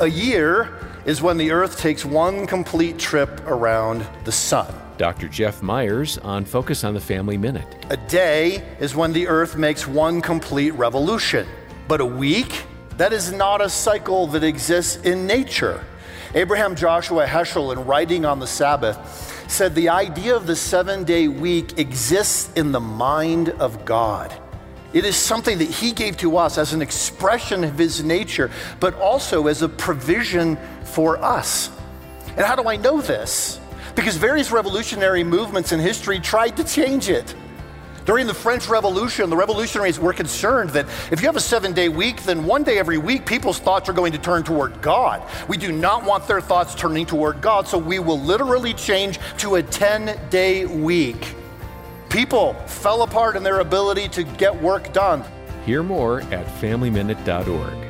A year is when the Earth takes one complete trip around the sun. Dr. Jeff Myers on Focus on the Family Minute. A day is when the Earth makes one complete revolution. But a week? That is not a cycle that exists in nature. Abraham Joshua Heschel, in writing on the Sabbath, said the idea of the seven day week exists in the mind of God. It is something that he gave to us as an expression of his nature, but also as a provision for us. And how do I know this? Because various revolutionary movements in history tried to change it. During the French Revolution, the revolutionaries were concerned that if you have a seven day week, then one day every week people's thoughts are going to turn toward God. We do not want their thoughts turning toward God, so we will literally change to a 10 day week. People fell apart in their ability to get work done. Hear more at FamilyMinute.org.